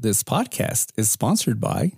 This podcast is sponsored by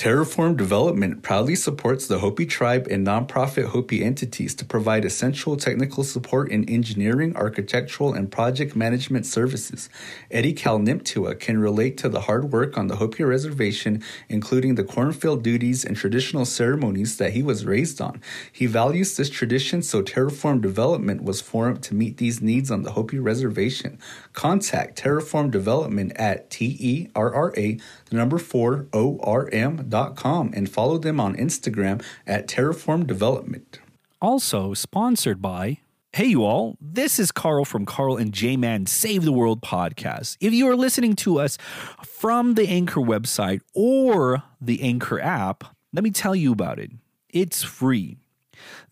Terraform Development proudly supports the Hopi tribe and nonprofit Hopi entities to provide essential technical support in engineering, architectural, and project management services. Eddie Kalniptua can relate to the hard work on the Hopi reservation, including the cornfield duties and traditional ceremonies that he was raised on. He values this tradition, so Terraform Development was formed to meet these needs on the Hopi reservation. Contact Terraform Development at T E R R A, the number 4 O R M dot com, and follow them on Instagram at Terraform Development. Also sponsored by. Hey, you all, this is Carl from Carl and J Man Save the World podcast. If you are listening to us from the Anchor website or the Anchor app, let me tell you about it. It's free.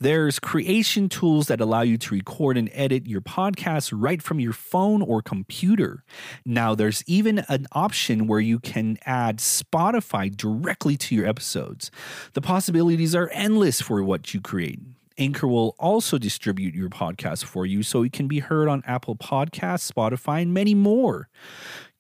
There's creation tools that allow you to record and edit your podcast right from your phone or computer. Now, there's even an option where you can add Spotify directly to your episodes. The possibilities are endless for what you create. Anchor will also distribute your podcast for you so it can be heard on Apple Podcasts, Spotify, and many more.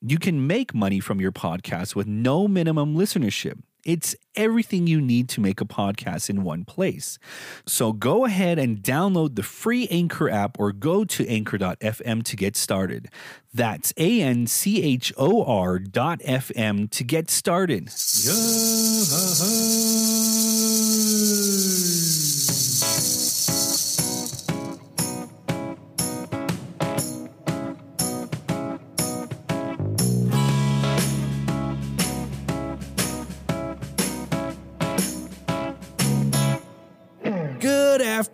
You can make money from your podcast with no minimum listenership. It's everything you need to make a podcast in one place. So go ahead and download the free Anchor app or go to anchor.fm to get started. That's A N C H O R dot FM to get started. Good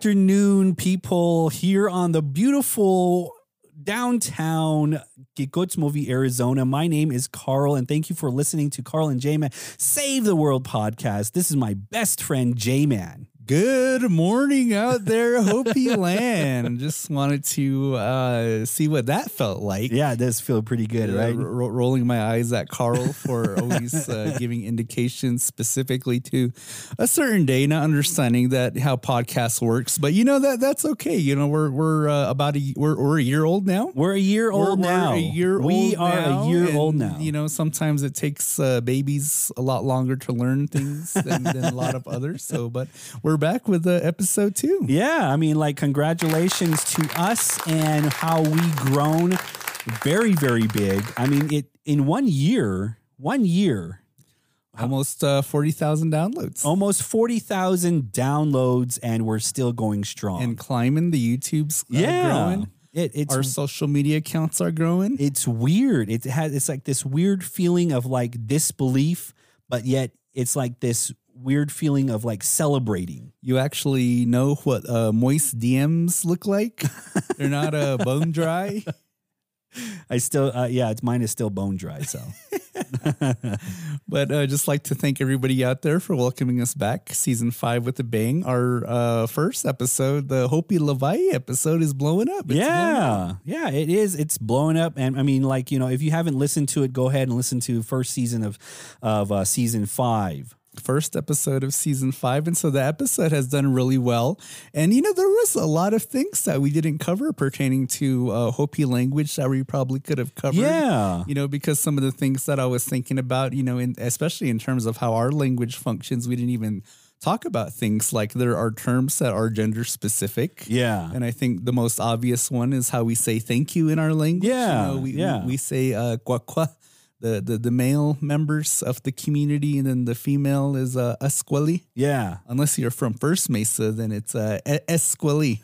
afternoon, people, here on the beautiful downtown Kykotsmovi, Arizona. My name is Carl, and thank you for listening to Carl and J Man Save the World podcast. This is my best friend, J Man. Good morning out there, Hopi land. Just wanted to uh, see what that felt like. Yeah, it does feel pretty good, Uh, right? ro- rolling my eyes at Carl for always uh, giving indications specifically to a certain day, not understanding that how podcast works. But you know that that's okay. You know we're we're uh, about a we're, we're a year old now. We're a year old We're- we're now. A year we are now, a year and, old now. You know, sometimes it takes uh, babies a lot longer to learn things than, than a lot of others. So, but we're back with uh, episode two. Yeah, I mean, like, congratulations to us and how we grown very, very big. I mean, it in one year, one year, Almost uh, forty thousand downloads. almost forty thousand downloads, and we're still going strong. and climbing the YouTube's uh, yeah, growing. it, it's Our social media accounts are growing. it's weird. It has it's like this weird feeling of like disbelief, but yet it's like this weird feeling of like celebrating. You actually know what uh, moist DMs look like. They're not uh, bone dry. I still, uh, yeah, it's mine is still bone dry. So But uh, just like to thank everybody out there for welcoming us back. Season five with a bang. Our uh, first episode, the Hopi Levi episode, is blowing up. It's blowing up. yeah, yeah, it is. It's blowing up, and I mean, like you know, if you haven't listened to it, go ahead and listen to first season of of uh, season five. First episode of season five. And so the episode has done really well. And, you know, there was a lot of things that we didn't cover pertaining to uh, Hopi language that we probably could have covered. Yeah, you know, because some of the things that I was thinking about, you know, in, especially in terms of how our language functions, we didn't even talk about things like there are terms that are gender specific. yeah, And I think the most obvious one is how we say thank you in our language. Yeah, You know, we, yeah. we, we say uh, the, the, the male members of the community, and then the female is uh, esqueli. yeah. Unless you're from First Mesa, then it's uh, esqueli.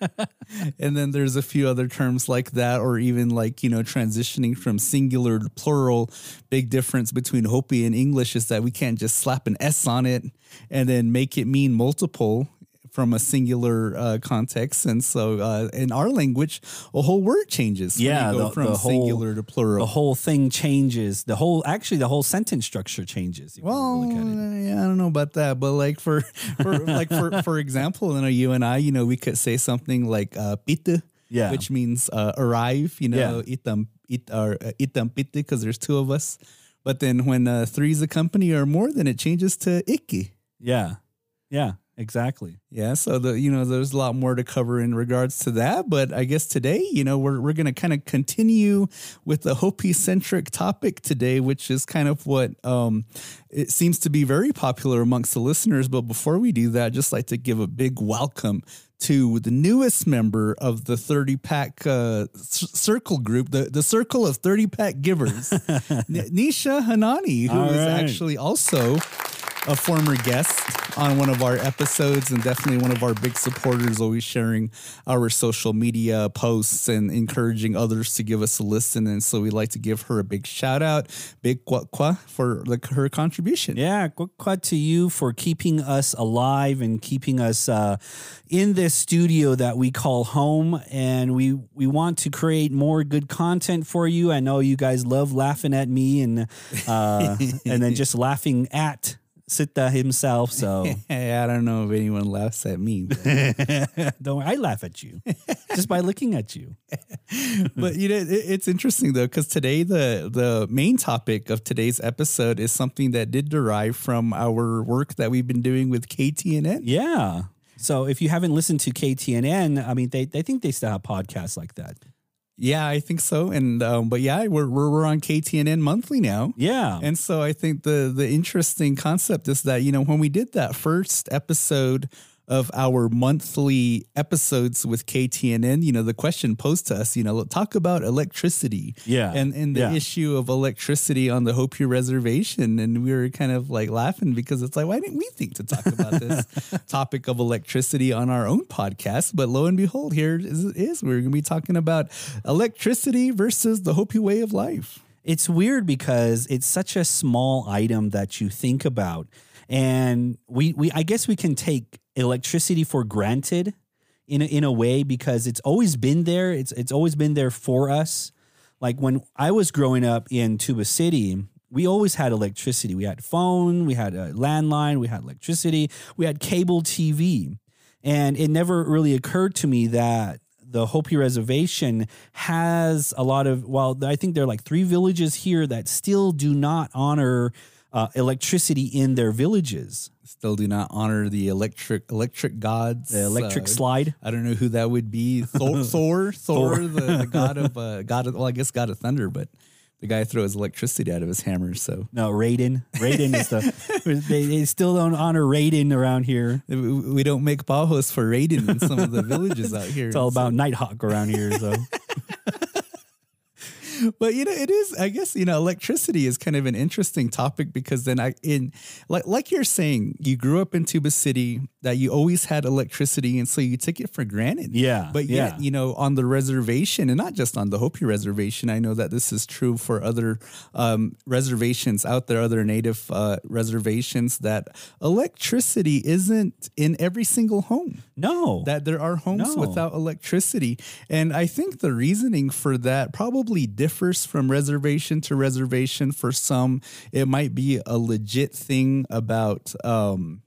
and then there's a few other terms like that, or even like, you know, transitioning from singular to plural. Big difference between Hopi and English is that we can't just slap an S on it and then make it mean multiple from a singular uh, context, and so uh, in our language, a whole word changes. when Yeah, you go the- from the whole- singular to plural. The whole thing changes. The whole actually the whole sentence structure changes. Well, look at it. yeah, I don't know about that, but like for, for like for for example, you know, you and I, you know, we could say something like uh, "pite," Yeah. which means uh, arrive. You know, Yeah. itam it or uh, itam pite because there's two of us. But then when uh, three's a company or more, then it changes to iki. Yeah. Yeah. Exactly. Yeah, so the you know there's a lot more to cover in regards to that, but I guess today you know we're we're gonna kind of continue with the Hopi centric topic today, which is kind of what um, it seems to be very popular amongst the listeners. But before we do that, I'd just like to give a big welcome to the newest member of the 30 pack uh, c- circle group, the, the circle of 30 pack givers, N- Nisha Hanani, who is actually also a former guest on one of our episodes and definitely one of our big supporters, always sharing our social media posts and encouraging others to give us a listen. And so we'd like to give her a big shout out, big kwa kwa for like her contribution. Yeah, quick to you for keeping us alive and keeping us uh, in this studio that we call home. And we we want to create more good content for you. I know you guys love laughing at me and uh, and then just laughing at Sita himself. So Hey, I don't know if anyone laughs at me, don't I laugh at you just by looking at you. but you know it, it's interesting though because today the the main topic of today's episode is something that did derive from our work that we've been doing with KTNN. Yeah. So if you haven't listened to KTNN, I mean, they, they think they still have podcasts like that. Yeah, I think so. And um, but yeah, we're, we're we're on KTNN monthly now. Yeah. And so I think the the interesting concept is that you know when we did that first episode of our monthly episodes with KTNN, you know the question posed to us, you know, talk about electricity, Yeah. and and the Yeah. issue of electricity on the Hopi Reservation, and we were kind of like laughing because it's like why didn't we think to talk about this topic of electricity on our own podcast? But lo and behold, here is, is we're going to be talking about electricity versus the Hopi way of life. it's weird because it's such a small item that you think about and we we I guess we can take electricity for granted in a, in a way because it's always been there. It's it's always been there for us. Like when I was growing up in Tuba City we always had electricity. We had phone we had a landline we had electricity we had cable TV and it never really occurred to me that the Hopi Reservation has a lot of, well, I think there are like three villages here that still do not honor uh, electricity in their villages. Still do not honor the electric electric gods. The electric Uh, slide. I don't know who that would be. Thor, Thor, Thor, the, the god of uh, god of well, I guess god of thunder, but the guy throws electricity out of his hammer. So No, Raiden. Raiden is the, they, they still don't honor Raiden around here. we don't make bajos for Raiden in some of the villages out here. It's all about Nighthawk around here. So but you know it is i guess you know electricity is kind of an interesting topic because then i in like like you're saying you grew up in tuba city that you always had electricity and so you took it for granted Yeah, but yet yeah. you know on the reservation and not just on the hopi reservation i know that this is true for other um, reservations out there other native uh, reservations that electricity isn't in every single home no, that there are homes No. without electricity. And I think the reasoning for that probably differs from reservation to reservation. For some, it might be a legit thing about um,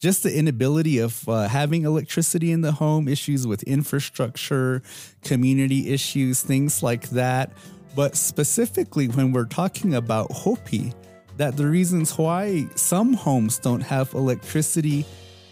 just the inability of uh, having electricity in the home, issues with infrastructure, community issues, things like that. But specifically, when we're talking about Hopi, that the reasons why some homes don't have electricity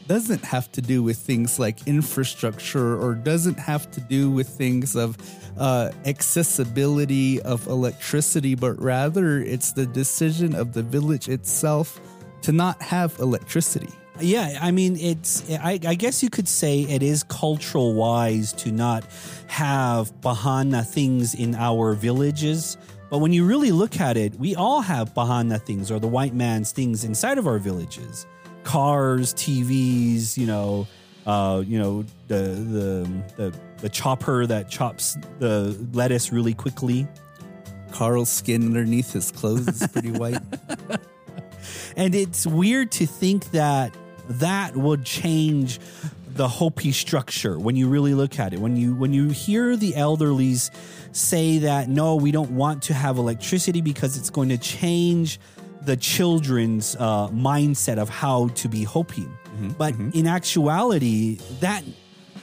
doesn't have to do with things like infrastructure or doesn't have to do with things of uh, accessibility of electricity, but rather it's the decision of the village itself to not have electricity. Yeah, I mean, it's. I, I guess you could say it is cultural wise to not have bahana things in our villages. But when you really look at it, we all have bahana things or the white man's things inside of our villages cars, TVs, you know, uh, you know, the, the, the, the chopper that chops the lettuce really quickly. Carl's skin underneath his clothes is pretty white. And it's weird to think that that would change the Hopi structure when you really look at it. When you when you hear the elderlies say that no, we don't want to have electricity because it's going to change the children's uh, mindset of how to be Hopi. But in actuality, that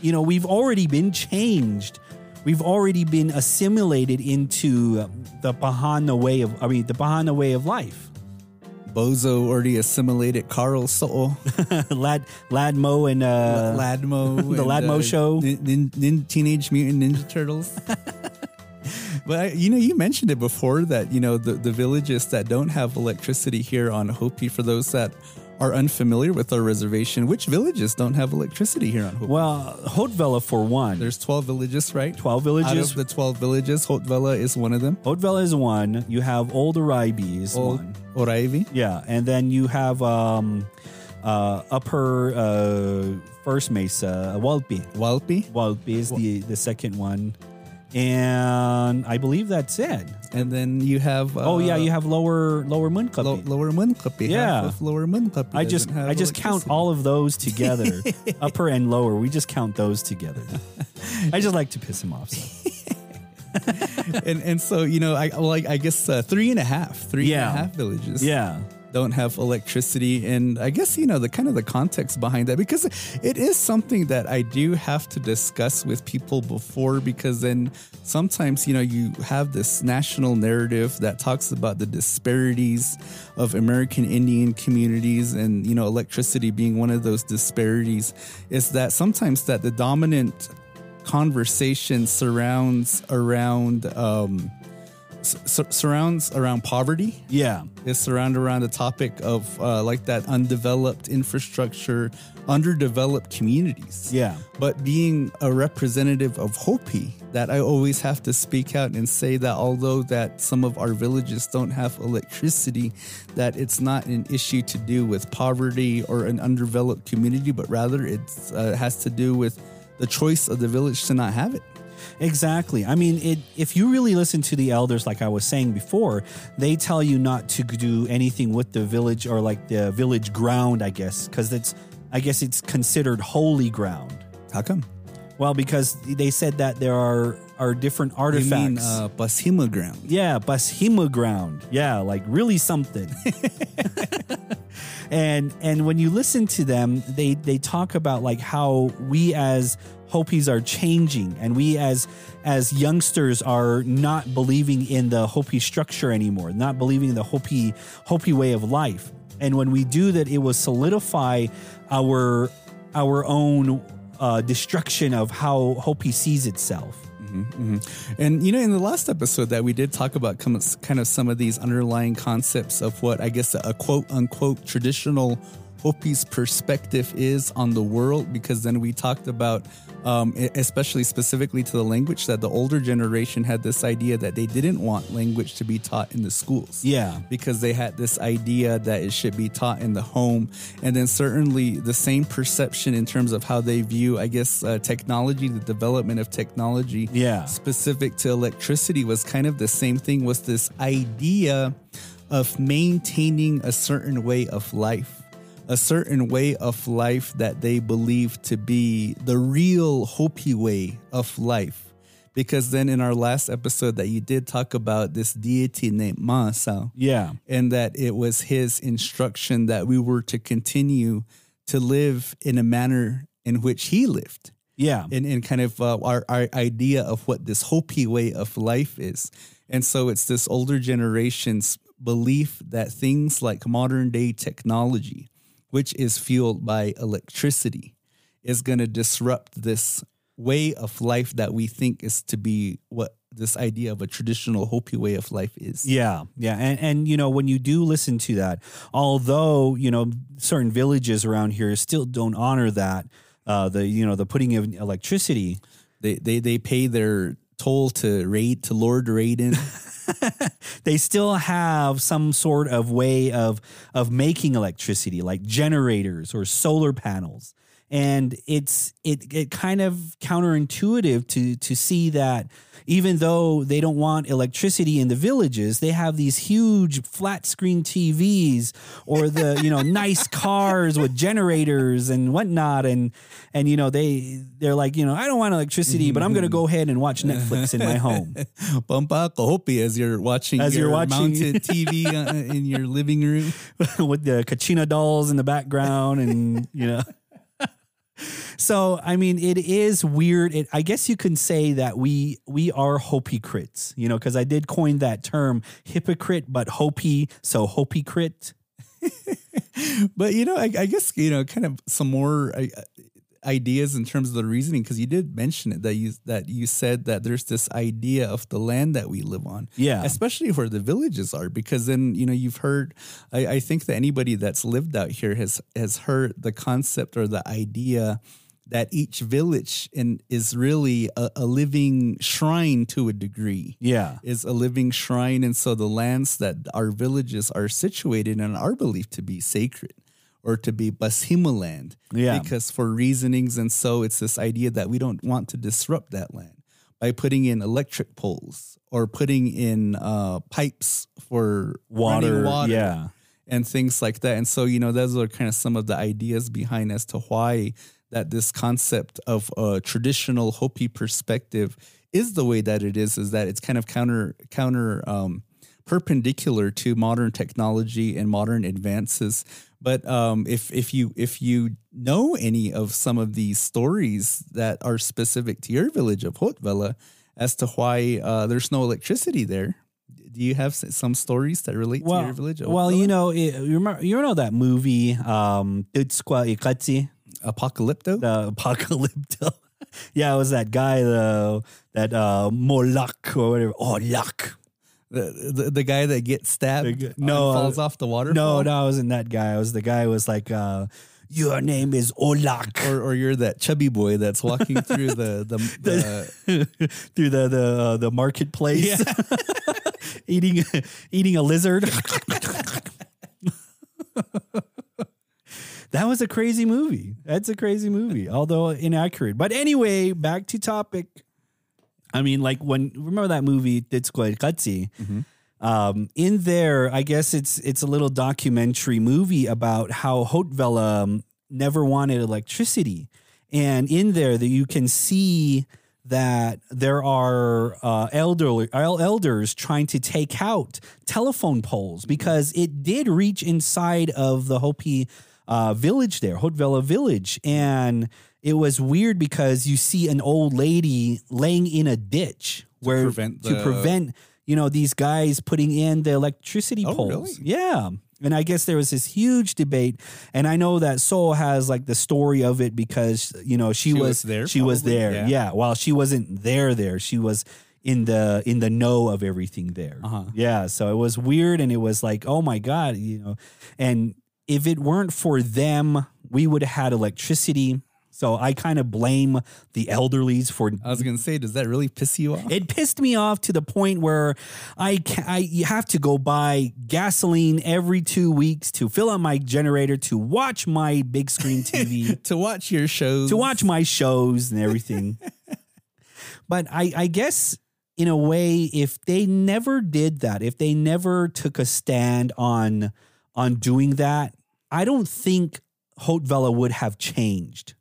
you know we've already been changed. We've already been assimilated into uh, the Bahana way of I mean the Bahana way of life. Bozo already assimilated Carl Soul. Lad Ladmo and uh, Ladmo. the and, Ladmo show. Nin, nin, nin- Teenage Mutant Ninja Turtles. but I, you know, you mentioned it before that you know the the villages that don't have electricity here on Hopi. For those that are unfamiliar with our reservation, which villages don't have electricity here on Hopi? well, Hotvela for one. There's 12 villages, right? 12 villages. Out of the 12 villages, Hotvela is one of them. Hotvela is one. You have Old Araibi is Old one. Oraivi. Yeah, and then you have um, uh, Upper uh, First Mesa, Walpi. Walpi. Walpi is the the second one, and I believe that's it. And then you have. Uh, oh yeah, you have Lower Lower Munkapi. Lo- Lower Munkapi. Yeah. Lower Munkapi. I just I just count all of those together, upper and lower. We just count those together. I just like to piss him off. So. and and so you know, I like I guess uh, three and a half, three and a half Yeah. villages, Yeah, don't have electricity, and I guess you know the kind of the context behind that because it is something that I do have to discuss with people before because then sometimes you know you have this national narrative that talks about the disparities of American Indian communities and you know electricity being one of those disparities is that sometimes that the dominant conversation surrounds around um, s- surrounds around poverty. yeah, It's surrounded around the topic of uh, like that undeveloped infrastructure, underdeveloped communities. yeah. But being a representative of Hopi, that I always have to speak out and say that although that some of our villages don't have electricity, that it's not an issue to do with poverty or an undeveloped community, but rather it uh, has to do with the choice of the village to not have it. Exactly. I mean, it, if you really listen to the elders, like I was saying before, they tell you not to do anything with the village or like the village ground, I guess, because it's, I guess it's considered holy ground. How come? Well, because they said that there are are different artifacts. You mean uh, Basima ground? yeah, Bashima ground. Yeah, like really something. and and when you listen to them, they they talk about like how we as Hopis are changing, and we as as youngsters are not believing in the Hopi structure anymore, not believing in the Hopi Hopi way of life. And when we do that, it will solidify our our own uh, destruction of how Hopi sees itself. And you know, in the last episode that we did talk about kind of some of these underlying concepts of what I guess a quote unquote traditional Hopi's perspective is on the world, because then we talked about, um, especially specifically to the language, that the older generation had this idea that they didn't want language to be taught in the schools. Yeah. because they had this idea that it should be taught in the home. And then certainly the same perception in terms of how they view, I guess, uh, technology, the development of technology Yeah. specific to electricity was kind of the same thing was this idea of maintaining a certain way of life a certain way of life that they believe to be the real Hopi way of life because then in our last episode that you did talk about this deity named Maasao Yeah. and that it was his instruction that we were to continue to live in a manner in which he lived Yeah. And, in kind of uh, our, our idea of what this Hopi way of life is. And so it's this older generation's belief that things like modern day technology, which is fueled by electricity, is going to disrupt this way of life that we think is to be what this idea of a traditional Hopi way of life is. Yeah, yeah, and and you know when you do listen to that, although you know certain villages around here still don't honor that, uh, the you know the putting of electricity. They, they, they pay their toll to raid to Lord Raiden. They still have some sort of way of of making electricity, like generators or solar panels. And it's it it kind of counterintuitive to to see that even though they don't want electricity in the villages, they have these huge flat screen TVs or the you know nice cars with generators and whatnot, and and you know they they're like you know I don't want electricity, but I'm gonna go ahead and watch Netflix in my home. Bumpa kahopi as you're watching As your you're watching- mounted TV uh, in your living room. with the Kachina dolls in the background and you know so i mean it is weird. It, i guess you can say that we we are hypocrites you know because i did coin that term hypocrite but hopi so hypocrite But you know, I, I guess you know, kind of some more uh, ideas in terms of the reasoning because you did mention it that you that you said that there's this idea of the land that we live on, Yeah. especially where the villages are. Because then you know you've heard, I, I think that anybody that's lived out here has has heard the concept or the idea that each village in, is really a, a living shrine to a degree yeah is a living shrine. And so the lands that our villages are situated in are believed to be sacred or to be Basima land. Yeah. Because for reasonings. And so it's this idea that we don't want to disrupt that land by putting in electric poles or putting in uh, pipes for running water, yeah and things like that. And so, you know, those are kind of some of the ideas behind as to why that this concept of a traditional Hopi perspective is the way that it is, is that it's kind of counter counter um, perpendicular to modern technology and modern advances. But um, if if you if you know any of some of these stories that are specific to your village of Hotvela as to why uh, there's no electricity there, do you have some stories that relate to your village? of well you know it, you remember you know that movie um Ikatsi Apocalypto? the apocalypto. yeah, it was that guy though, that uh Molak or whatever. Oh, luck. The, the, the guy that gets stabbed The no, falls off the water? No, no, I wasn't that guy. I was the guy who was like, uh, your name is Olak. Or, or you're that chubby boy that's walking through the, the, the Through the the uh, the marketplace, eating eating a lizard. that was a crazy movie. That's a crazy movie, although inaccurate. But anyway, back to topic. I mean, like when remember that movie Techqua Ikachi? Um, in there, I guess it's it's a little documentary movie about how Hotvela um, never wanted electricity, and in there that you can see that there are uh, elderly elders trying to take out telephone poles because it did reach inside of the Hopi uh, village there, Hotvela village, and it was weird because you see an old lady laying in a ditch where prevent to prevent you know these guys putting in the electricity Oh, poles. really? Yeah. And I guess there was this huge debate, and I know that Soul has like the story of it because you know she, She was, was there, She was there, yeah. yeah. While she wasn't there, there she was in the in the know of everything there. Uh-huh. Yeah, so it was weird, and it was like, oh my god, you know. And if it weren't for them, we would have had electricity. So I kind of blame the elderlies for I was going to say, does that really piss you off? it pissed me off to the point where I ca I you have to go buy gasoline every two weeks to fill up my generator to watch my big screen TV to watch your shows. to watch my shows and everything. but I I guess in a way, if they never did that, if they never took a stand on on doing that, I don't think Hotvela would have changed.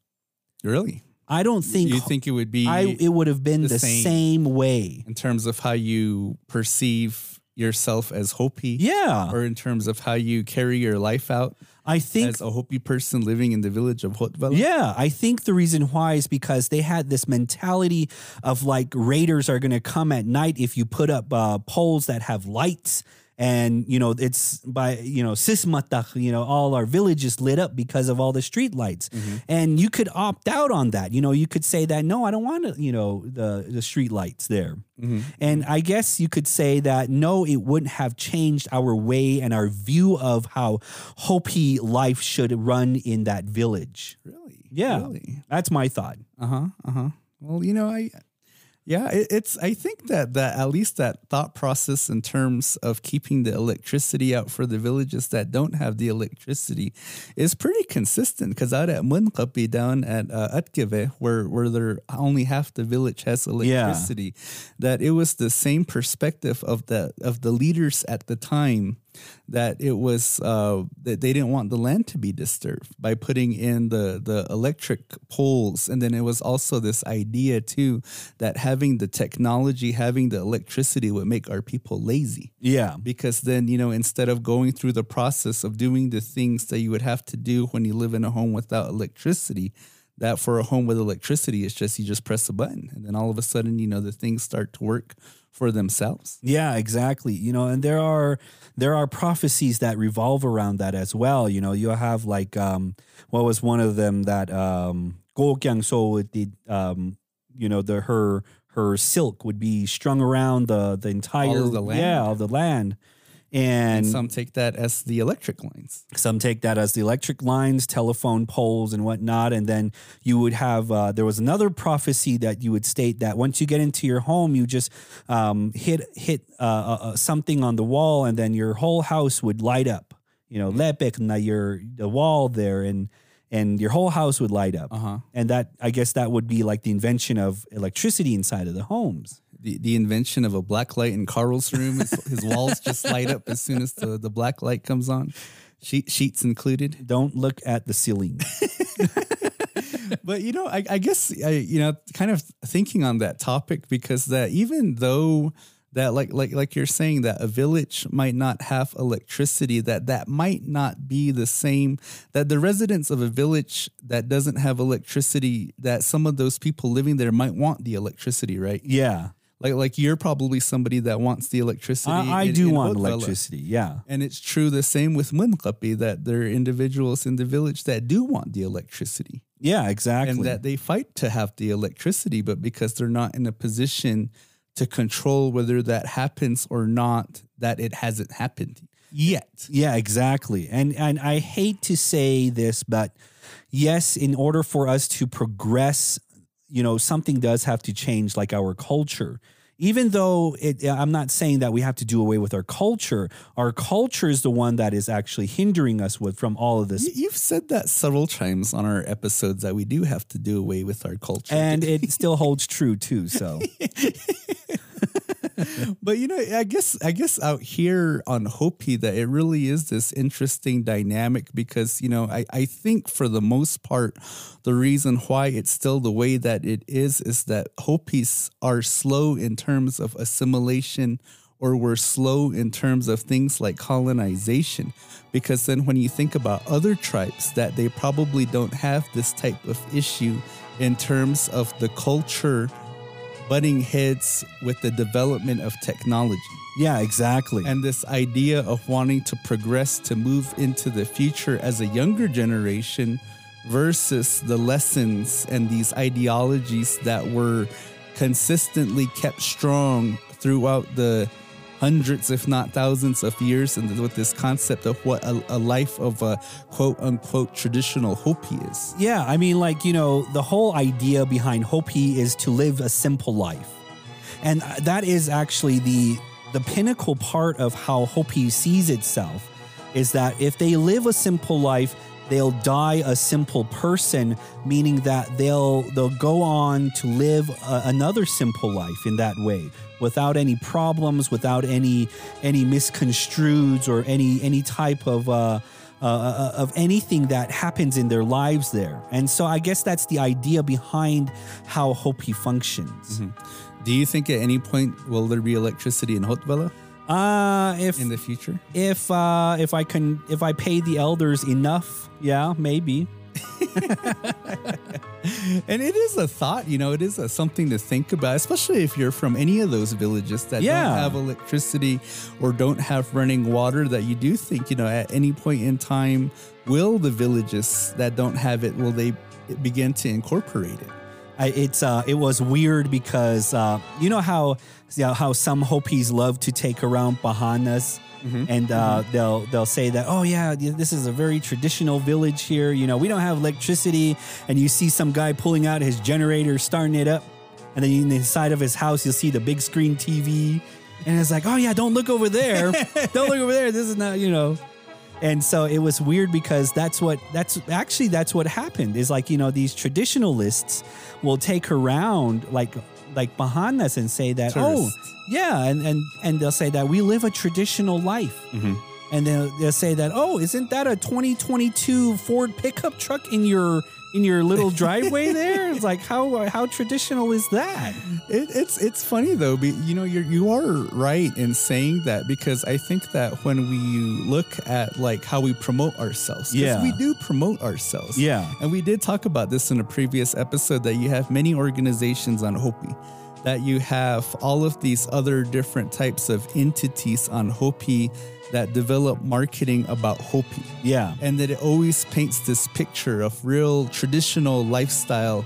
Really? I don't think You think it would be I it would have been the, the same. same. way. in terms of how you perceive yourself as Hopi? Yeah. Or in terms of how you carry your life out I think as a Hopi person living in the village of Hotvela? Yeah, I think the reason why is because they had this mentality of like raiders are going to come at night if you put up uh, poles that have lights. And you know it's by you know sismatach, you know all our villages lit up because of all the street lights, and you could opt out on that. You know you could say that no, I don't want to, you know the the street lights there. And I guess you could say that no, it wouldn't have changed our way and our view of how Hopi life should run in that village. Really? Yeah. Really? That's my thought. Uh huh. Uh huh. Well, you know, I Yeah, it, it's. I think that that at least that thought process in terms of keeping the electricity out for the villages that don't have the electricity is pretty consistent. Because out at Munqapi down at uh, Atkeve, where where there only half the village has electricity, that it was the same perspective of the of the leaders at the time that it was uh, that they didn't want the land to be disturbed by putting in the the electric poles, and then it was also this idea too that having the technology, having the electricity would make our people lazy. Yeah. because then you know instead of going through the process of doing the things that you would have to do when you live in a home without electricity that for a home with electricity it's just you just press a button. And then all of a sudden you know the things start to work for themselves Yeah, exactly. You know, and there are there are prophecies that revolve around that as well. You know, you have like um what was one of them that um Go Kyang So did um you know the her her silk would be strung around the the entire the land. yeah of the land and, and some take that as the electric lines some take that as the electric lines, telephone poles, and whatnot. And then you would have uh, there was another prophecy that you would state that once you get into your home, you just um, hit hit uh, uh, uh, something on the wall, and then your whole house would light up. You know, lepek na your the wall there, and and your whole house would light up. uh-huh And that I guess that would be like the invention of electricity inside of the homes. The, the invention of a black light in Carl's room his, his walls just light up as soon as the, the black light comes on Sheet, sheets included Don't look at the ceiling. but you know, I, I guess I, you know, kind of thinking on that topic because that even though that like like like you're saying that a village might not have electricity, that that might not be the same. That the residents of a village that doesn't have electricity, that some of those people living there might want the electricity, right? yeah, Like like you're probably somebody that wants the electricity. I, I in- do in want Hotvela. electricity. Yeah. And it's true the same with Munqapi that there are individuals in the village that do want the electricity Yeah, exactly. and that they fight to have the electricity, but because they're not in a position to control whether that happens or not, that it hasn't happened yet. yeah, exactly. And and I hate to say this, but yes, in order for us to progress, you know, something does have to change, like our culture. Even though it, I'm not saying that we have to do away with our culture. Our culture is the one that is actually hindering us with from all of this You've said that several times on our episodes that we do have to do away with our culture. and it still holds true too. So but you know, I guess I guess out here on Hopi that it really is this interesting dynamic because you know I, I think for the most part the reason why it's still the way that it is is that Hopis are slow in terms of assimilation or we're slow in terms of things like colonization. Because then when you think about other tribes that they probably don't have this type of issue in terms of the culture butting heads with the development of technology yeah, exactly. and this idea of wanting to progress to move into the future as a younger generation versus the lessons and these ideologies that were consistently kept strong throughout the hundreds if not thousands of years and with this concept of what a, a life of a quote unquote traditional hopi is Yeah, I mean, like, you know, the whole idea behind Hopi is to live a simple life. And uh, that is actually the the pinnacle part of how Hopi sees itself is that if they live a simple life, they'll die a simple person, meaning that they'll they'll go on to live a, another simple life in that way without any problems, without any any misconstrueds or any any type of uh, uh, of anything that happens in their lives there. And so I guess that's the idea behind how Hopi functions. do you think at any point will there be electricity in Hotvela Uh if in the future if uh if I can if I pay the elders enough, yeah, maybe. And it is a thought, you know, it is a, something to think about, especially if you're from any of those villages that Yeah. don't have electricity or don't have running water, that you do think, you know, at any point in time, will the villages that don't have it, will they begin to incorporate it? I, it's uh, it was weird because uh, you know how how some Hopis love to take around bahanas. And uh, they'll they'll say that oh yeah this is a very traditional village here. You know we don't have electricity. And you see some guy pulling out his generator starting it up. And then in the side of his house you'll see the big screen TV, and it's like, oh yeah, don't look over there, don't look over there. This is not, you know. And so it was weird because that's what that's actually that's what happened. Is like you know these traditionalists will take around like like behind us and say that oh, Tourists. oh yeah and and and they'll say that we live a traditional life mm-hmm. and then they'll say that oh isn't that a 2022 Ford pickup truck in your in your little driveway there it's like how how traditional is that It, it's it's funny though, but you know you're you are right in saying that because I think that when we look at like how we promote ourselves, Yeah. we do promote ourselves, Yeah. and we did talk about this in a previous episode that you have many organizations on Hopi, that you have all of these other different types of entities on Hopi that develop marketing about Hopi yeah and that it always paints this picture of real traditional lifestyle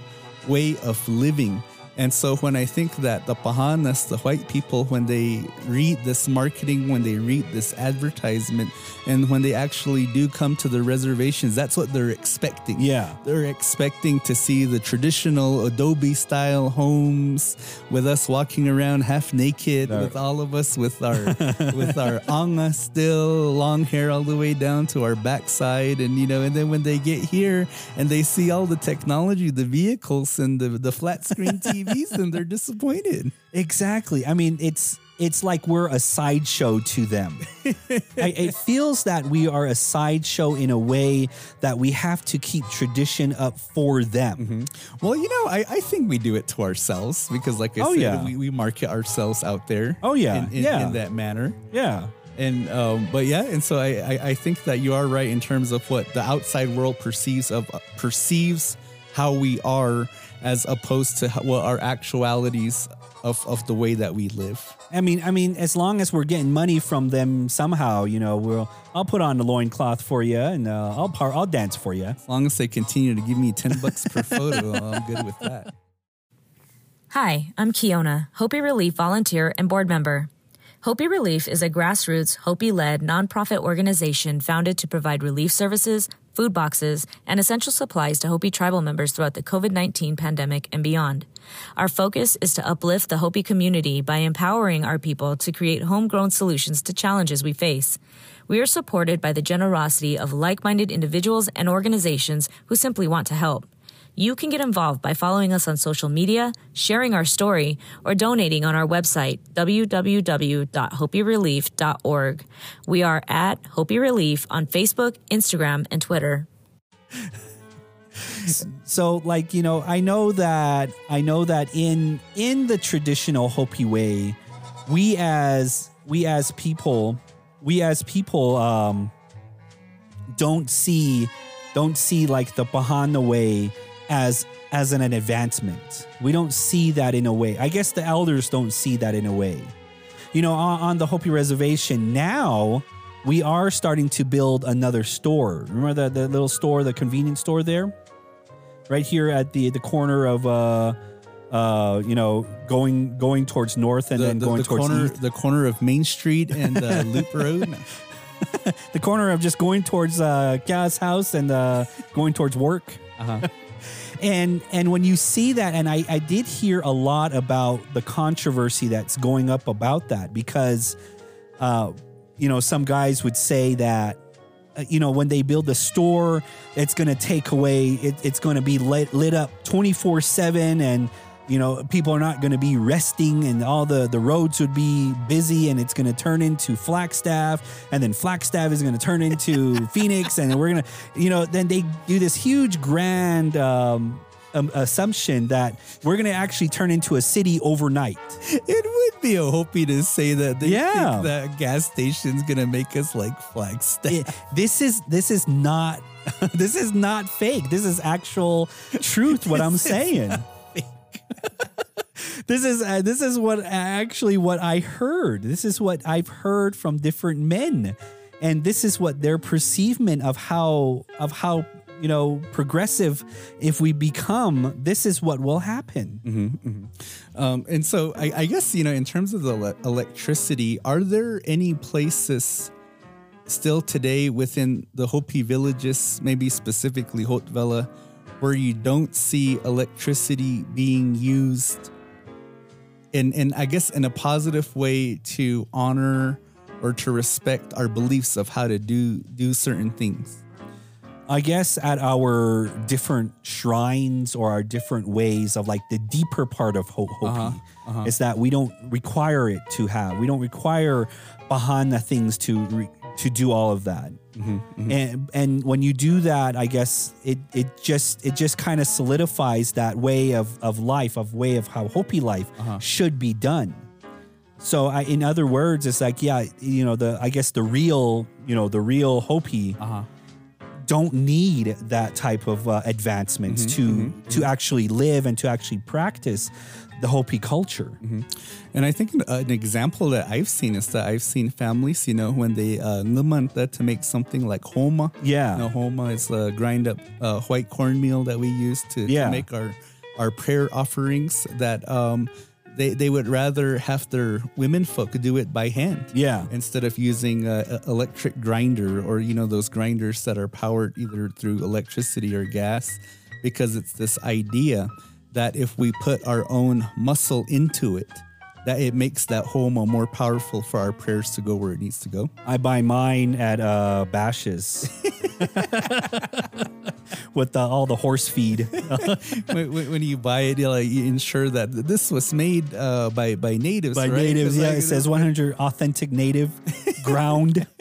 way of living. And so when I think that the Pahanas, the white people, when they read this marketing, when they read this advertisement, and when they actually do come to the reservations, that's what they're expecting. Yeah. They're expecting to see the traditional Adobe style homes with us walking around half naked, with all of us with our with our anga still, long hair all the way down to our backside, and you know, and then when they get here and they see all the technology, the vehicles and the the flat screen TVs, then they're disappointed. Exactly. I mean, it's it's like we're a sideshow to them. I, it feels that we are a sideshow in a way that we have to keep tradition up for them. Well, you know, I, I think we do it to ourselves because, like I Oh, said, yeah. we, we market ourselves out there. Oh, yeah. in, in, Yeah. in that manner. Yeah. And um, but yeah, and so I, I I think that you are right in terms of what the outside world perceives of perceives how we are as opposed to how, what our actualities of of the way that we live. I mean, I mean, as long as we're getting money from them somehow, you know, we'll I'll put on the loincloth for you and uh, I'll par- I'll dance for you. As long as they continue to give me ten bucks per photo, I'm good with that. Hi, I'm Kiona, Hopi Relief volunteer and board member. Hopi Relief is a grassroots, Hopi led nonprofit organization founded to provide relief services, food boxes, and essential supplies to Hopi tribal members throughout the COVID 19 pandemic and beyond. Our focus is to uplift the Hopi community by empowering our people to create homegrown solutions to challenges we face. We are supported by the generosity of like minded individuals and organizations who simply want to help. You can get involved by following us on social media, sharing our story, or donating on our website, www.hopirelief.org. We are at Hopi Relief on Facebook, Instagram, and Twitter. So like, you know, I know that I know that in in the traditional Hopi way, we as we as people, we as people um don't see don't see like the Bahana way as as an, an advancement. We don't see that in a way. I guess the elders don't see that in a way. You know, on, on the Hopi reservation now, we are starting to build another store. Remember the, the little store, the convenience store there? Right here at the the corner of uh uh you know going going towards north and The, then the, going the towards corner east. the corner of Main Street and uh, Loop Road. the corner of just going towards uh Gaz house and uh going towards work. Uh-huh. And and when you see that and I, I did hear a lot about the controversy that's going up about that because uh you know some guys would say that uh, you know when they build a store it's going to take away it, it's going to be lit, lit up 24 7 and you know people are not going to be resting and all the the roads would be busy and it's going to turn into flagstaff and then flagstaff is going to turn into phoenix and we're going to you know then they do this huge grand um, um, assumption that we're going to actually turn into a city overnight It would be a Hopi to say that they Yeah. think that gas station's gonna make us like Flagstaff. it- this is this is not this is not fake. This is actual truth. What I'm saying. this is uh, this is what actually what I heard. This is what I've heard from different men, and this is what their perceivement of how of how you know progressive if we become. This is what will happen. Um, and so I, I guess, you know, in terms of the ele- electricity, are there any places still today within the Hopi villages, maybe specifically Hotvela, where you don't see electricity being used in in I guess in a positive way to honor or to respect our beliefs of how to do do certain things. I guess at our different shrines or our different ways of like the deeper part of Ho- Hopi uh-huh, uh-huh. is that we don't require it to have. We don't require Bahana things to re- to do all of that. Mm-hmm, mm-hmm. And and when you do that, I guess it it just it just kind of solidifies that way of of life, of way of how Hopi life uh-huh. should be done. So I, in other words, it's like yeah, you know the I guess the real you know the real Hopi uh-huh. don't need that type of uh, advancements mm-hmm, to to actually live and to actually practice the Hopi culture. And I think an, an example that I've seen is that I've seen families, you know, when they uh, to make something like homa. Yeah. You know, homa is a grind up uh, white cornmeal that we use to, to make our our prayer offerings. That um, they they would rather have their women folk do it by hand. Yeah. Instead of using a, a electric grinder or you know those grinders that are powered either through electricity or gas, because it's this idea that if we put our own muscle into it, that it makes that homa more powerful for our prayers to go where it needs to go. I buy mine at uh, Bashas' with the, all the horse feed. when, when- you buy it, you, like, you ensure that this was made uh, by by natives. by right? natives. Yeah, like, it says 100 authentic native ground.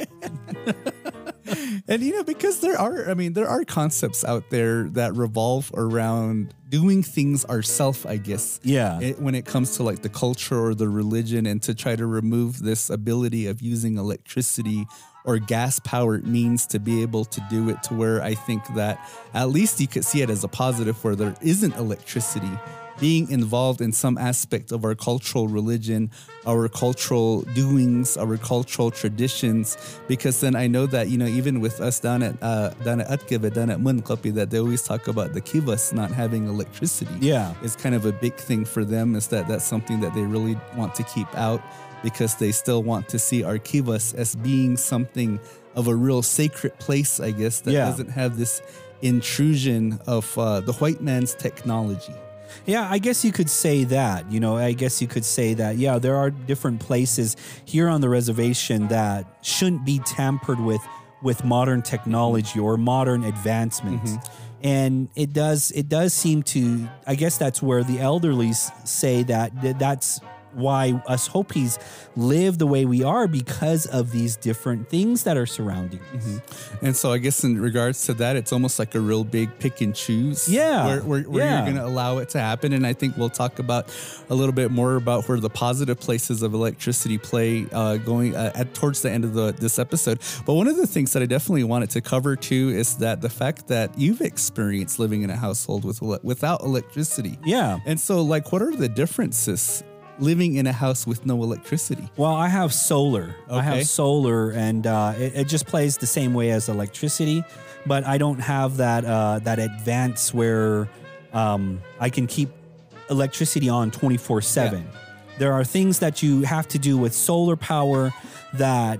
And you know, because there are, I mean, there are concepts out there that revolve around doing things ourselves, I guess. Yeah. It- when it comes to like the culture or the religion, and to try to remove this ability of using electricity or gas powered means to be able to do it to where I think that at least you could see it as a positive where there isn't electricity being involved in some aspect of our cultural religion, our cultural doings, our cultural traditions, because then I know that you know even with us down at uh, down at Atkiva, down at Munkapi, that they always talk about the kivas not having electricity. Yeah. it's kind of a big thing for them. Is that that's something that they really want to keep out because they still want to see our kivas as being something of a real sacred place, I guess, that Yeah. doesn't have this intrusion of uh, the white man's technology. Yeah, I guess you could say that. You know, I guess you could say that. Yeah, there are different places here on the reservation that shouldn't be tampered with with modern technology or modern advancements. And it does it does seem to I guess that's where the elderly say that that's why us Hopis live the way we are because of these different things that are surrounding us. And so I guess in regards to that, it's almost like a real big pick and choose. Yeah. Where, where, where Yeah. you're going to allow it to happen. And I think we'll talk about a little bit more about where the positive places of electricity play uh, going uh, at towards the end of the, this episode. But one of the things that I definitely wanted to cover too is that the fact that you've experienced living in a household with without electricity. Yeah. And so like, what are the differences living in a house with no electricity? Well, I have solar. Okay. I have solar, and uh, it, it just plays the same way as electricity, but I don't have that uh, that advance where um, I can keep electricity on twenty four seven. There are things that you have to do with solar power that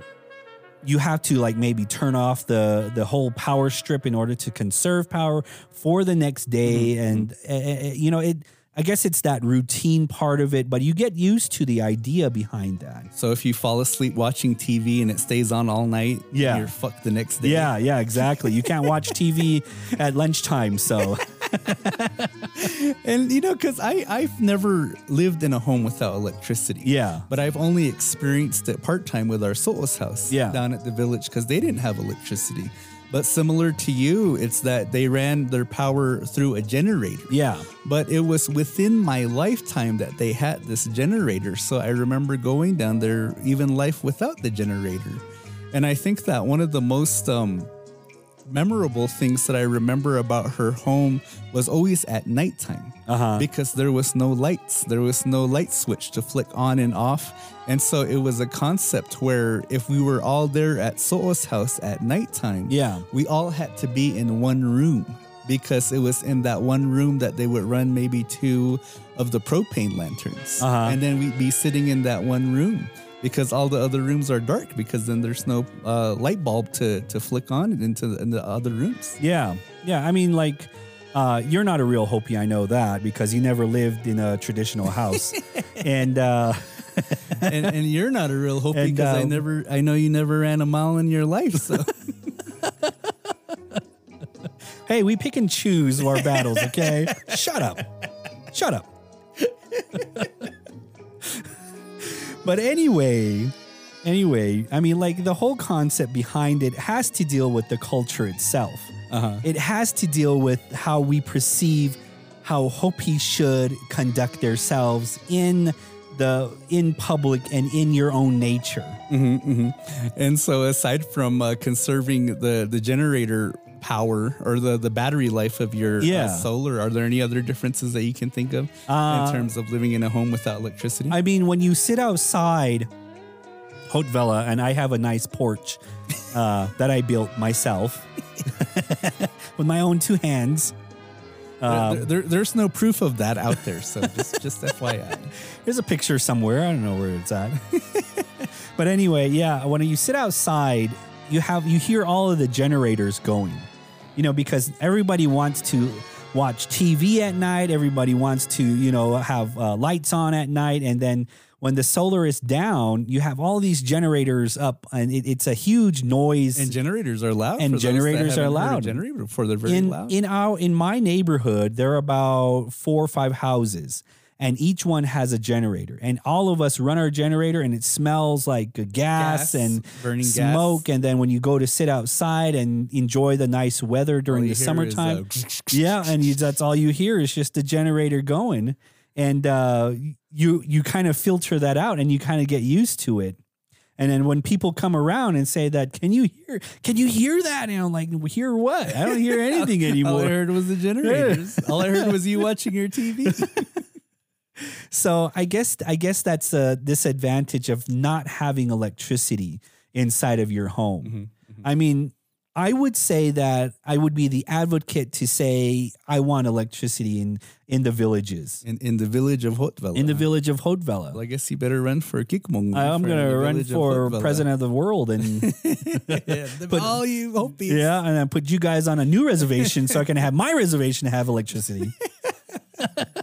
you have to like maybe turn off the the whole power strip in order to conserve power for the next day and uh, uh, you know it i guess it's that routine part of it but you get used to the idea behind that So if you fall asleep watching TV and it stays on all night, Yeah. you're fucked the next day. yeah yeah exactly you can't watch tv at lunchtime so And you know, because I I've never lived in a home without electricity. Yeah. But I've only experienced it part time with our So'o's house. Yeah. Down at the village because they didn't have electricity. But similar to you, it's that they ran their power through a generator. yeah But it was within my lifetime that they had this generator. So I remember going down there, even life without the generator. And I think that one of the most um, memorable things that I remember about her home was always at nighttime Uh-huh. because there was no lights, there was no light switch to flick on and off. And so it was a concept where if we were all there at So'o's house at nighttime, Yeah. we all had to be in one room because it was in that one room that they would run maybe two of the propane lanterns. Uh-huh. And then we'd be sitting in that one room because all the other rooms are dark because then there's no uh, light bulb to, to flick on into the, in the other rooms. Yeah, yeah. I mean, like, Uh, you're not a real Hopi, I know that, because you never lived in a traditional house. and uh, and, and you're not a real Hopi And, because I uh, never, I know you never ran a mile in your life. So hey, we pick and choose our battles, okay? Shut up. Shut up. But anyway, anyway, I mean, like the whole concept behind it has to deal with the culture itself. Uh-huh. It has to deal with how we perceive how Hopi should conduct themselves in the in public and in your own nature. And so, aside from uh, conserving the the generator power or the the battery life of your Yeah. uh, solar, are there any other differences that you can think of Uh, in terms of living in a home without electricity? I mean, when you sit outside Hotvela, and I have a nice porch uh, that I built myself with my own two hands. There- there- there- there's no proof of that out there, so just just FYI. There's a picture somewhere. I don't know where it's at. but anyway, yeah, when you sit outside, you have you hear all of the generators going. You know, because everybody wants to watch TV at night, everybody wants to, you know, have uh, lights on at night and then when the solar is down, you have all these generators up and it, it's a huge noise And generators are loud. And for generators are haven't heard of loud. Generator before they're very in loud. in our in my neighborhood there are about four or five houses and each one has a generator and all of us run our generator and it smells like gas, Gas, and burning gas. smoke and then when you go to sit outside and enjoy the nice weather during the summertime uh, yeah and you, that's all you hear is just the generator going and uh, you you kind of filter that out and you kind of get used to it and then when people come around and say that, can you hear? Can you hear that? And I'm like, hear what? I don't hear anything anymore. All I heard was the generators. All I heard was you watching your TV. So I guess I guess that's a disadvantage of not having electricity inside of your home. Mm-hmm, mm-hmm. I mean, I would say that I would be the advocate to say I want electricity in in the villages, in, in the village of Hotvela. in the village of Hotvela. Well, I guess you better run for Kikmong. I'm going to run village of for president of the world and yeah, the, all you Hopis. yeah, and I put you guys on a new reservation so I can have my reservation have electricity.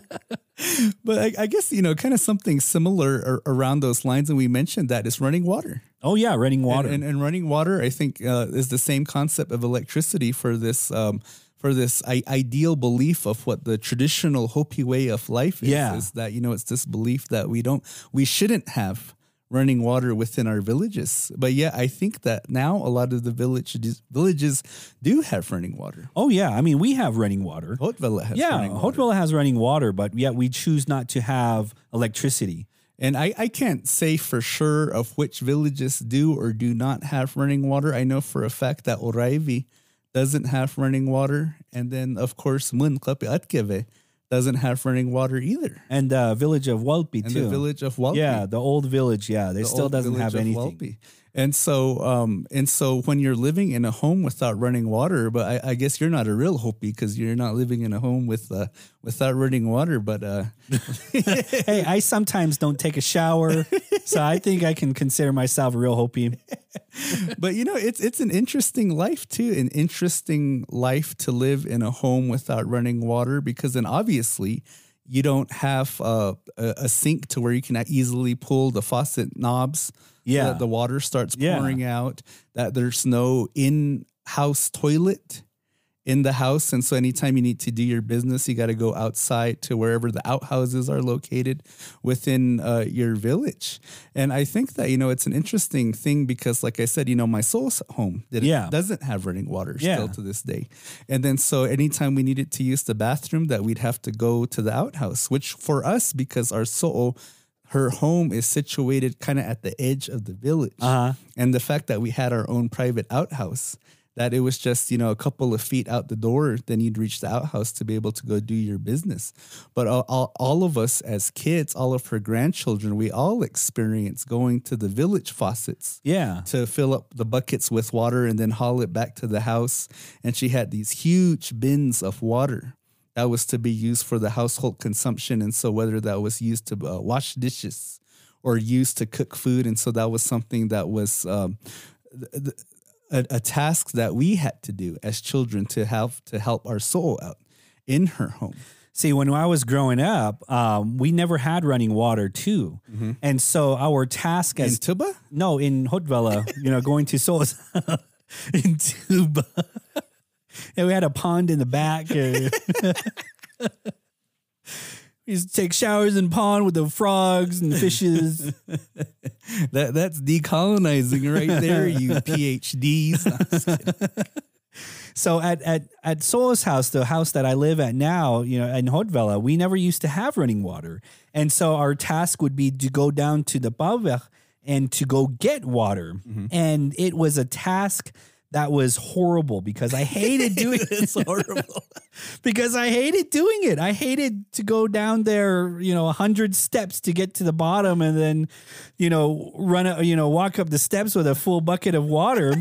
But I, I guess, you know, kind of something similar ar- around those lines. And we mentioned that is running water. Oh yeah, running water. And, and, and running water, I think, uh, is the same concept of electricity for this. Um, for this I- ideal belief of what the traditional Hopi way of life is, Yeah. is that you know it's this belief that we don't, we shouldn't have running water within our villages. But yeah, I think that now a lot of the villages villages do have running water. oh yeah, I mean we have running water. Hotvela has yeah, running water. Hotvela has running water, but yet we choose not to have electricity. And I, I can't say for sure of which villages do or do not have running water. I know for a fact that Oraivi doesn't have running water. And then, of course, Munkapi Atkeve doesn't have running water either. And the village of Walpi And too. the village of Walpi. yeah, the old village. Yeah, they the still doesn't have anything. Walpi. And so, um, and so when you're living in a home without running water, but I, I guess you're not a real Hopi because you're not living in a home with uh, without running water. But uh, hey, I sometimes don't take a shower, so I think I can consider myself a real Hopi. but you know, it's it's an interesting life too, an interesting life to live in a home without running water because then obviously you don't have uh, a, a sink to where you can easily pull the faucet knobs. so Yeah. that the water starts Yeah. pouring out. That there's no in-house toilet in the house, and so anytime you need to do your business, you got to go outside to wherever the outhouses are located within uh, your village. And I think that you know it's an interesting thing because, like I said, you know my So'o's home that Yeah. doesn't have running water Yeah. still to this day. And then so anytime we needed to use the bathroom, that we'd have to go to the outhouse, which for us because our soul. Her home is situated kind of at the edge of the village. Uh-huh. And the fact that we had our own private outhouse, that it was just, you know, a couple of feet out the door, then you'd reach the outhouse to be able to go do your business. But all, all, all of us as kids, all of her grandchildren, we all experience going to the village faucets Yeah, to fill up the buckets with water and then haul it back to the house. And she had these huge bins of water that was to be used for the household consumption. And so, whether that was used to uh, wash dishes or used to cook food. And so, that was something that was um, th- th- a, a task that we had to do as children to help to help our So'o out. in her home. See, when I was growing up, um, we never had running water too, and so our task In as Tuba? no in Hotvela, you know, going to Souls in Tuba, and we had a pond in the back. to take showers in pond with the frogs and the fishes. That that's decolonizing right there, you PhDs. So at at at So'o's house, the house that I live at now, you know, in Hotvela, we never used to have running water, and so our task would be to go down to the Bavech and to go get water, mm-hmm. and it was a task that was horrible because I hated doing it. It's horrible because I hated doing it. I hated to go down there, you know, a hundred steps to get to the bottom, and then, you know, run, a, you know, walk up the steps with a full bucket of water.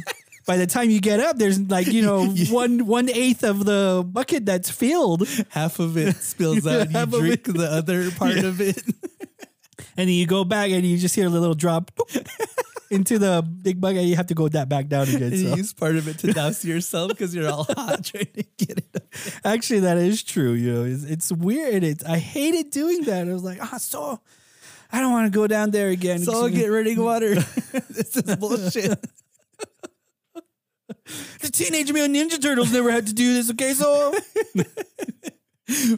By the time you get up, there's like you know one one eighth of the bucket that's filled, Half of it spills out. You drink the other part of it. and then you go back and you just hear a little drop into the big bucket. You have to go that back down again. So. use part of it to douse yourself because you're all hot trying to get it. Up. Actually, that is true. You know, it's, it's weird. It's I hated doing that. I was like, ah, so I don't want to go down there again. So I'll get running water. this is bullshit. the Teenage Mutant Ninja Turtles never had to do this. Okay, so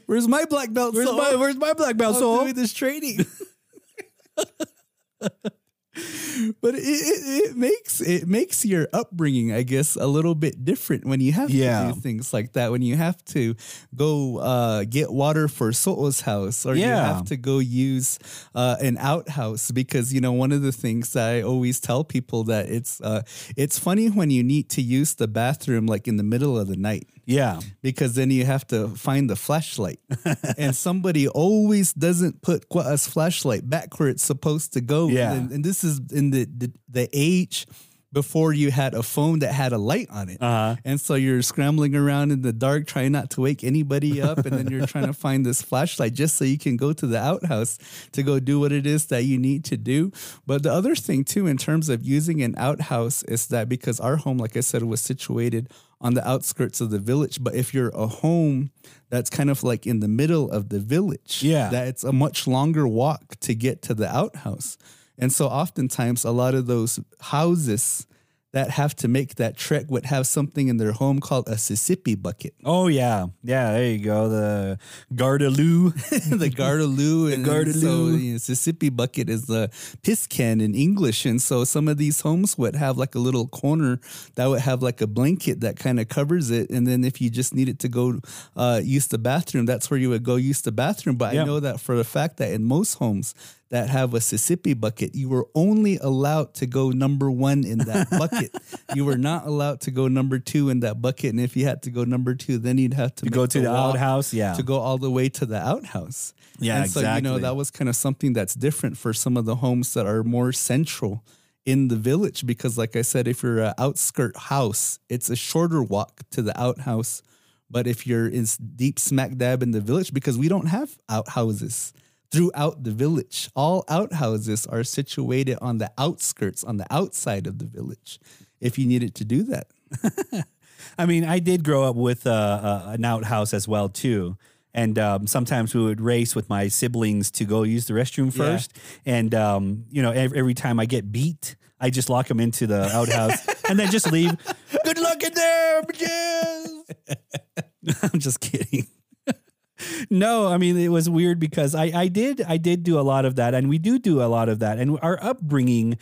Where's my black belt? where's Sol? my where's my black belt? So doing this training. But it, it, it makes it makes your upbringing, I guess, a little bit different when you have Yeah. to do things like that. When you have to go uh, get water for So'o's house, or you have to go use uh, an outhouse, because you know one of the things that I always tell people that it's uh, it's funny when you need to use the bathroom like in the middle of the night yeah, because then you have to find the flashlight. and somebody always doesn't put Qua's flashlight back where it's supposed to go. Yeah. And, and this is in the, the, the age before you had a phone that had a light on it. Uh-huh. And so you're scrambling around in the dark trying not to wake anybody up. and then you're trying to find this flashlight just so you can go to the outhouse to go do what it is that you need to do. But the other thing, too, in terms of using an outhouse is that because our home, like I said, was situated on the outskirts of the village. But if you're a home that's kind of like in the middle of the village, Yeah. that it's a much longer walk to get to the outhouse. And so oftentimes a lot of those houses that have to make that trek would have something in their home called a Mississippi bucket. oh yeah, yeah. There you go. The Gardaloo. the Gardaloo and Gardaloo. So, you know, Mississippi bucket is the piss can in English. And so some of these homes would have like a little corner that would have like a blanket that kind of covers it. And then if you just needed to go uh, use the bathroom, that's where you would go use the bathroom. But Yeah. I know that for the fact that in most homes that have a Mississippi bucket, you were only allowed to go number one in that bucket. you were not allowed to go number two in that bucket. And if you had to go number two, then you'd have to, go to the outhouse, yeah. To go all the way to the outhouse. Yeah, and so, you know, that was kind of something that's different for some of the homes that are more central in the village. Because, like I said, if you're an outskirt house, it's a shorter walk to the outhouse. But if you're in deep smack dab in the village, because we don't have outhouses throughout the village, all outhouses are situated on the outskirts, on the outside of the village. If you needed to do that, I mean, I did grow up with uh, uh, an outhouse as well too, and um, sometimes we would race with my siblings to go use the restroom Yeah. first. And um, you know, every, every time I get beat, I just lock them into the outhouse and then just leave. Good luck in there, bitches. I'm just kidding. No, I mean it was weird because I, I did I did do a lot of that, and we do do a lot of that, and our upbringing,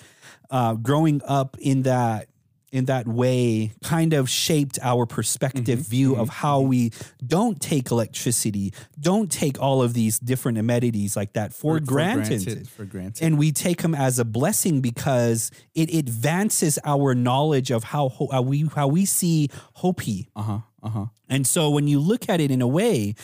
uh, growing up in that in that way, kind of shaped our perspective view of how we don't take electricity, don't take all of these different amenities like that for, granted, For granted. and we take them as a blessing because it advances our knowledge of how, ho- how we how we see Hopi. uh huh. Uh huh. And so when you look at it in a way,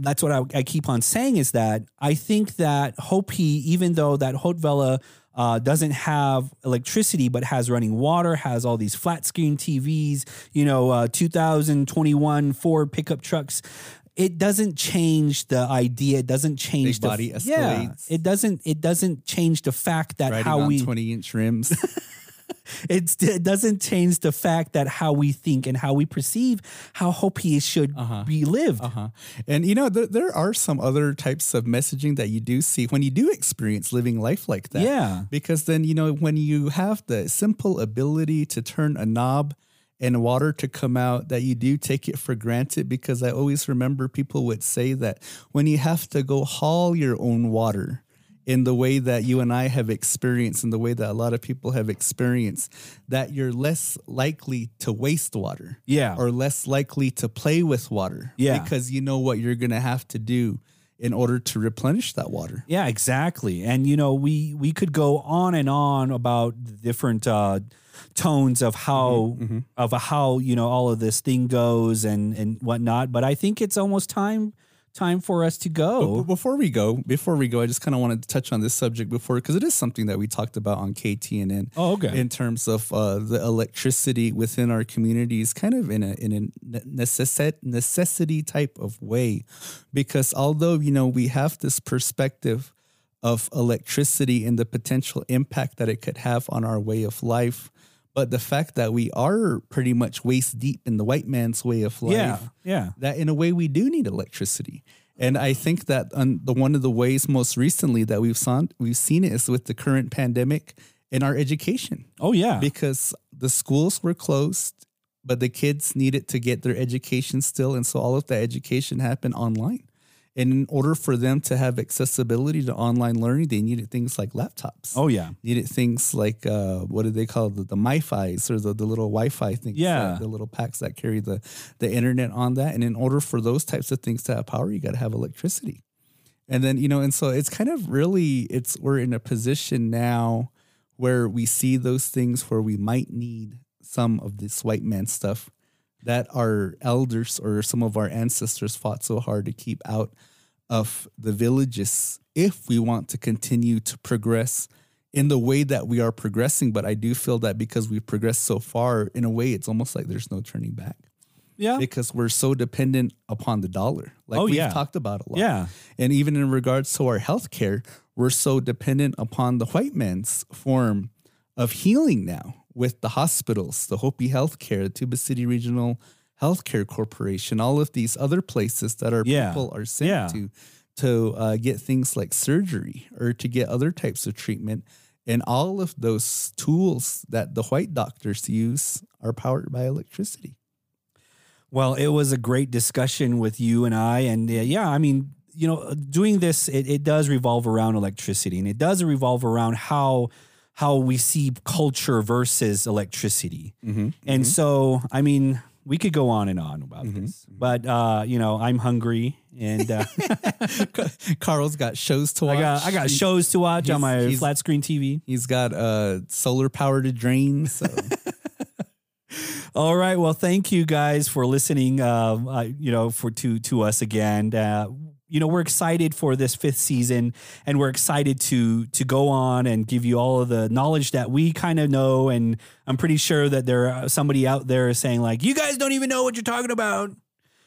that's what I, I keep on saying is that I think that Hopi, even though that Hotvela uh, doesn't have electricity but has running water, has all these flat screen TVs, you know, uh, 2021 Ford pickup trucks. It doesn't change the idea. It doesn't change Big the body yeah. It doesn't. It doesn't change the fact that Riding how on we 20 inch rims. it's, it doesn't change the fact that how we think and how we perceive how Hopi should be lived. Uh-huh. And you know, there, there are some other types of messaging that you do see when you do experience living life like that. Yeah. Because then, you know, when you have the simple ability to turn a knob and water to come out, that you do take it for granted. Because I always remember people would say that when you have to go haul your own water, in the way that you and I have experienced, in the way that a lot of people have experienced, that you're less likely to waste water. Yeah. Or less likely to play with water. Yeah. Because you know what you're going to have to do in order to replenish that water. Yeah, exactly. And you know, we we could go on and on about the different uh, tones of how of how you know all of this thing goes and and whatnot. But I think it's almost time time for us to But go. before we go, before we go, I just kind of wanted to touch on this subject before because it is something that we talked about on KTNN. Oh, okay. In terms of uh, the electricity within our communities, kind of in a in a necessit necessity type of way, because although you know we have this perspective of electricity and the potential impact that it could have on our way of life. But the fact that we are pretty much waist deep in the white man's way of life, Yeah, yeah. that in a way we do need electricity. And I think that on the one of the ways most recently that we've seen we've seen it is with the current pandemic in our education Oh yeah. because the schools were closed, but the kids needed to get their education still, and so all of that education happened online. And in order for them to have accessibility to online learning, they needed things like laptops. oh yeah. Needed things like uh, what do they call the, the MiFi's or the, the little Wi-Fi things? Yeah. that- the little packs that carry the the internet on that. And in order for those types of things to have power, you got to have electricity. And then you know, and so it's kind of really it's we're in a position now where we see those things where we might need some of this white man stuff that our elders or some of our ancestors fought so hard to keep out of the villages if we want to continue to progress in the way that we are progressing. But I do feel that because we've progressed so far, in a way, it's almost like there's no turning back Yeah. because we're so dependent upon the dollar. Like Oh, we've yeah. talked about a lot. Yeah. And even in regards to our healthcare, we're so dependent upon the white man's form of healing now with the hospitals, the Hopi Healthcare, the Tuba City Regional Healthcare Corporation, all of these other places that our Yeah. people are sent Yeah. to to uh, get things like surgery or to get other types of treatment. And all of those tools that the white doctors use are powered by electricity. Well, it was a great discussion with you and I. And uh, yeah, I mean, you know, doing this, it, it does revolve around electricity and it does revolve around how how we see culture versus electricity. And so, I mean, we could go on and on about this, but uh, you know, I'm hungry and uh, Carl's got shows to watch. I got I got shows to watch on my flat screen TV. He's got uh, solar power to drain. So All right. Well, thank you guys for listening. Uh, uh, you know, for to to us again. Uh, you know, we're excited for this fifth season, and we're excited to to go on and give you all of the knowledge that we kind of know. And I'm pretty sure that there are somebody out there saying like, "You guys don't even know what you're talking about."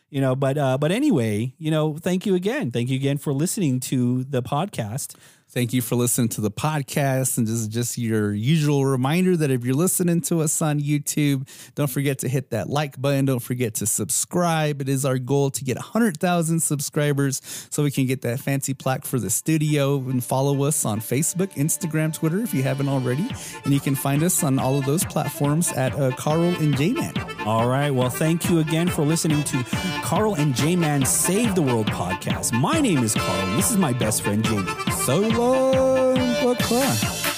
You know, but uh, but anyway, you know, thank you again. Thank you again for listening to the podcast. Thank you for listening to the podcast. And this is just your usual reminder that if you're listening to us on YouTube, don't forget to hit that like button. Don't forget to subscribe. It is our goal to get 100,000 subscribers so we can get that fancy plaque for the studio and follow us on Facebook, Instagram, Twitter if you haven't already. And you can find us on all of those platforms at uh, Carl and J-Man. All right. Well, thank you again for listening to Carl and J Man Save the World podcast. My name is Carl. This is my best friend, Jamie. So long, Bye-bye.